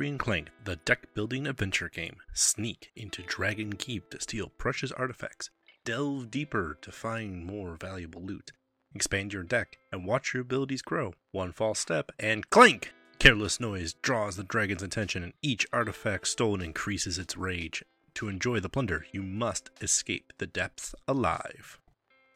Victory in Clank, the deck building adventure game. Sneak into Dragon Keep to steal precious artifacts. Delve deeper to find more valuable loot. Expand your deck and watch your abilities grow. One false step and clank! Careless noise draws the dragon's attention, and each artifact stolen increases its rage. To enjoy the plunder, you must escape the depths alive.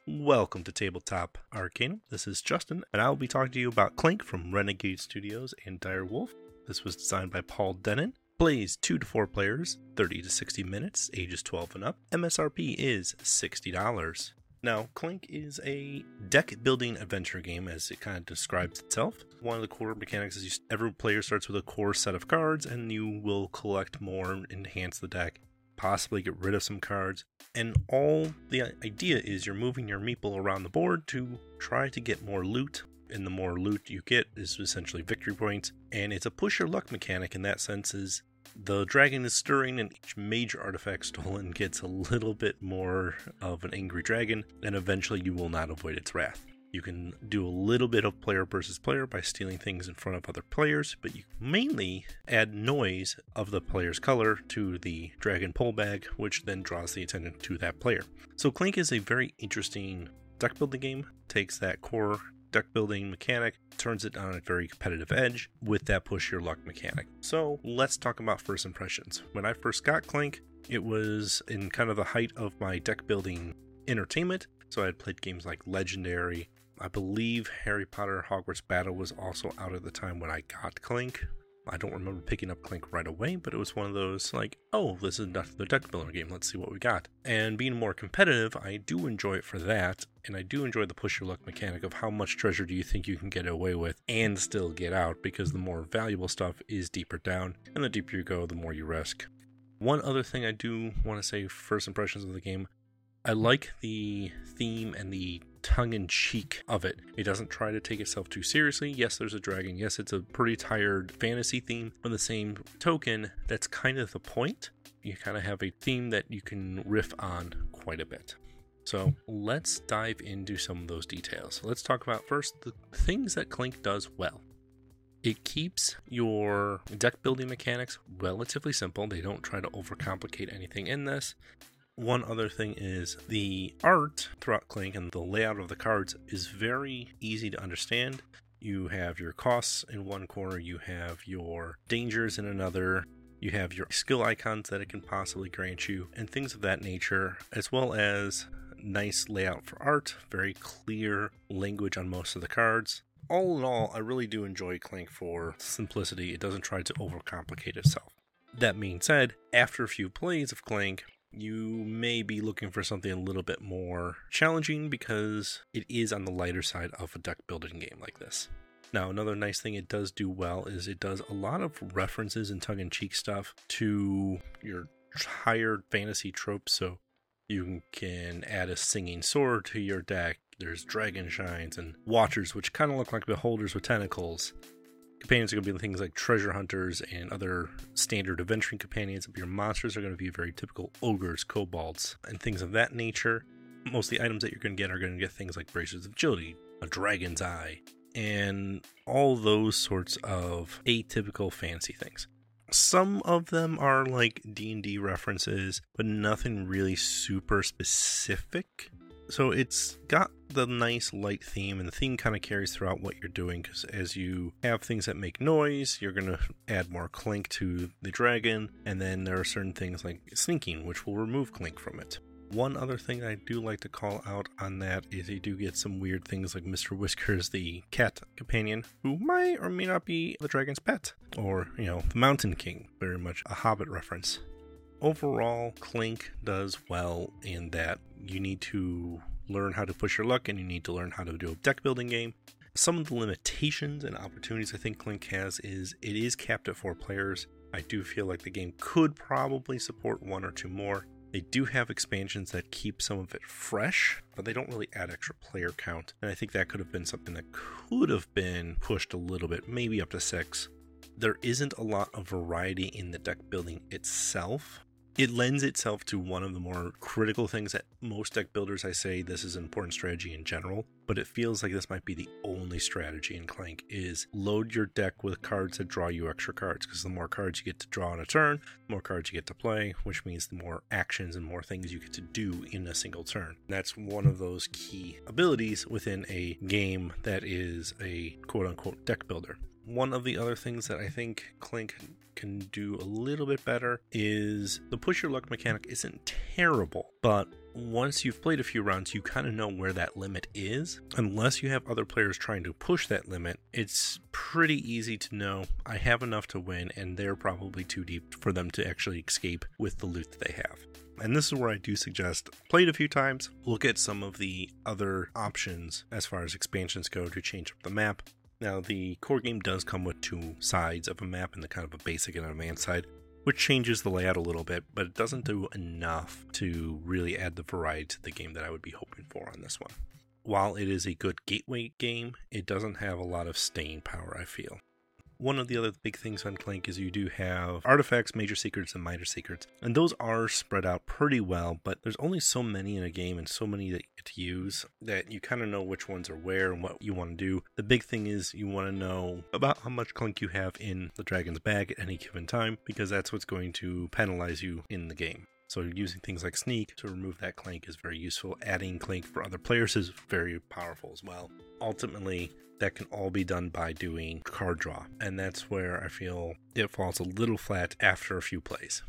Welcome to Tabletop Arcanum. This is Justin, and I will be talking to you about Clank from Renegade Studios and Dire Wolf. This was designed by Paul Dennen. Plays 2 to 4 players, 30 to 60 minutes, ages 12 and up. MSRP is $60. Now, Clank is a deck building adventure game as it kind of describes itself. One of the core mechanics is you, every player starts with a core set of cards and you will collect more enhance the deck, possibly get rid of some cards. And all the idea is you're moving your meeple around the board to try to get more loot. And the more loot you get is essentially victory points. And it's a push your luck mechanic in that sense is the dragon is stirring, and each major artifact stolen gets a little bit more of an angry dragon, and eventually you will not avoid its wrath. You can do a little bit of player versus player by stealing things in front of other players, but you mainly add noise of the player's color to the dragon pull bag, which then draws the attention to that player. So Clank is a very interesting deck building game. Takes that core deck building mechanic, turns it on a very competitive edge with that push your luck mechanic. So let's talk about first impressions. When I first got Clank, it was in kind of the height of my deck building entertainment. So I had played games like Legendary. I believe Harry Potter Hogwarts Battle was also out at the time when I got Clank. I don't remember picking up Clank right away, but it was one of those like, oh, this is another deck builder game. Let's see what we got. And being more competitive, I do enjoy it for that, and I do enjoy the push your luck mechanic of how much treasure do you think you can get away with and still get out, because the more valuable stuff is deeper down, and the deeper you go, the more you risk. One other thing I do want to say, first impressions of the game, I like the theme and the tongue in cheek of it. It doesn't try to take itself too seriously. Yes, there's a dragon. Yes, it's a pretty tired fantasy theme. But the same token, that's kind of the point. You kind of have a theme that you can riff on quite a bit. So let's dive into some of those details. Let's talk about first the things that Clank does well. It keeps your deck building mechanics relatively simple. They don't try to overcomplicate anything in this. One other thing is the art throughout Clank and the layout of the cards is very easy to understand. You have your costs in one corner, you have your dangers in another, you have your skill icons that it can possibly grant you, and things of that nature, as well as nice layout for art, very clear language on most of the cards. All in all, I really do enjoy Clank for simplicity. It doesn't try to overcomplicate itself. That being said, after a few plays of Clank, you may be looking for something a little bit more challenging because it is on the lighter side of a deck building game like this. Now, another nice thing it does do well is it does a lot of references and tongue in cheek stuff to your tired fantasy tropes. So you can add a singing sword to your deck. There's dragon shrines and watchers, which kind of look like beholders with tentacles companions are going to be things like treasure hunters and other standard adventuring companions. But your monsters are going to be very typical ogres, kobolds, and things of that nature. Most of the items that you're going to get are going to get things like bracers of agility, a dragon's eye, and all those sorts of atypical fancy things. Some of them are like D&D references, but nothing really super specific. So it's got the nice light theme, and the theme kind of carries throughout what you're doing because as you have things that make noise, you're going to add more clank to the dragon, and then there are certain things like sneaking, which will remove clank from it. One other thing I do like to call out on that is you do get some weird things like Mr. Whiskers, the cat companion, who might or may not be the dragon's pet, or, you know, the Mountain King, very much a Hobbit reference overall, Clank does well in that you need to learn how to push your luck and you need to learn how to do a deck building game. Some of the limitations and opportunities I think Clank has is it is capped at four players. I do feel like the game could probably support one or two more. They do have expansions that keep some of it fresh, but they don't really add extra player count. And I think that could have been something that could have been pushed a little bit, maybe up to six. There isn't a lot of variety in the deck building itself. It lends itself to one of the more critical things that most deck builders I say this is an important strategy in general, but it feels like this might be the only strategy in Clank is load your deck with cards that draw you extra cards because the more cards you get to draw in a turn, the more cards you get to play, which means the more actions and more things you get to do in a single turn. That's one of those key abilities within a game that is a quote unquote deck builder. One of the other things that I think Clank can do a little bit better is the push your luck mechanic isn't terrible, but once you've played a few rounds, you kind of know where that limit is. Unless you have other players trying to push that limit, it's pretty easy to know I have enough to win, and they're probably too deep for them to actually escape with the loot that they have. And this is where I do suggest play it a few times, look at some of the other options as far as expansions go to change up the map. Now, the core game does come with two sides of a map and the kind of a basic and advanced side, which changes the layout a little bit, but it doesn't do enough to really add the variety to the game that I would be hoping for on this one. While it is a good gateway game, it doesn't have a lot of staying power, I feel. One of the other big things on Clank is you do have artifacts, major secrets, and minor secrets, and those are spread out pretty well, but there's only so many in a game and so many that you get to use that you kind of know which ones are where and what you want to do. The big thing is you want to know about how much Clank you have in the Dragon's bag at any given time, because that's what's going to penalize you in the game. So using things like sneak to remove that clank is very useful. Adding clank for other players is very powerful as well. Ultimately, that can all be done by doing card draw, and that's where I feel it falls a little flat after a few plays.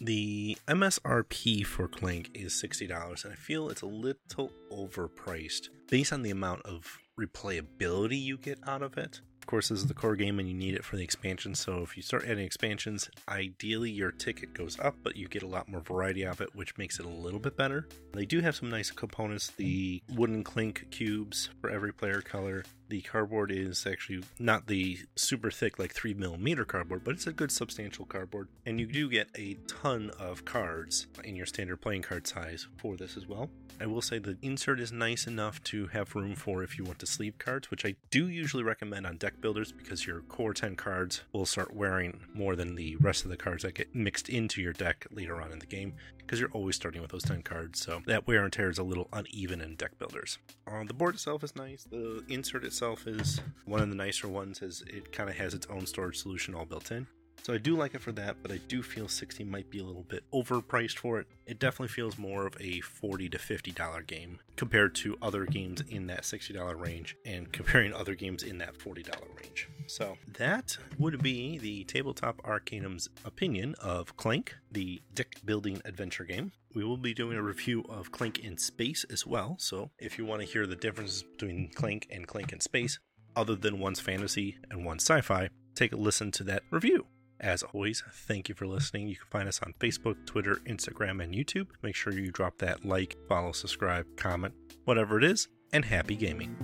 The MSRP for Clank is $60, and I feel it's a little overpriced based on the amount of replayability you get out of it course, this is the core game and you need it for the expansion. So if you start adding expansions, ideally your ticket goes up, but you get a lot more variety of it, which makes it a little bit better. They do have some nice components the wooden clank cubes for every player color. The cardboard is actually not the super thick, like 3 millimeter cardboard, but it's a good substantial cardboard. And you do get a ton of cards in your standard playing card size for this as well. I will say the insert is nice enough to have room for if you want to sleeve cards, which I do usually recommend on deck builders because your core 10 cards will start wearing more than the rest of the cards that get mixed into your deck later on in the game because you're always starting with those 10 cards. So that wear and tear is a little uneven in deck builders. The board itself is nice. The insert itself is one of the nicer ones as it kind of has its own storage solution all built in. So I do like it for that, but I do feel 60 might be a little bit overpriced for it. It definitely feels more of a 40 to 50 dollar game compared to other games in that 60 dollar range and comparing other games in that 40 dollar range. So that would be the Tabletop Arcanum's opinion of Clank, the deck building adventure game. We will be doing a review of Clank in Space as well. So if you want to hear the differences between Clank and Clank in Space, other than one's fantasy and one's sci-fi, take a listen to that review. As always, thank you for listening. You can find us on Facebook, Twitter, Instagram, and YouTube. Make sure you drop that like, follow, subscribe, comment, whatever it is, and happy gaming.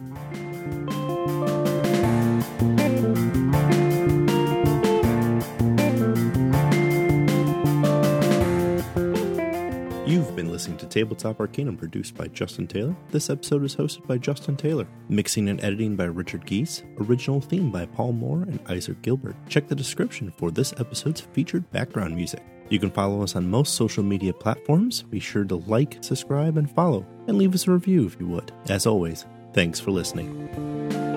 Listening to Tabletop Arcanum, produced by Justin Taylor. This episode is hosted by Justin Taylor. Mixing and editing by Richard Geese. Original theme by Paul Moore and Isaac Gilbert. Check the description for this episode's featured background music. You can follow us on most social media platforms. Be sure to like, subscribe, and follow, and leave us a review if you would. As always, thanks for listening.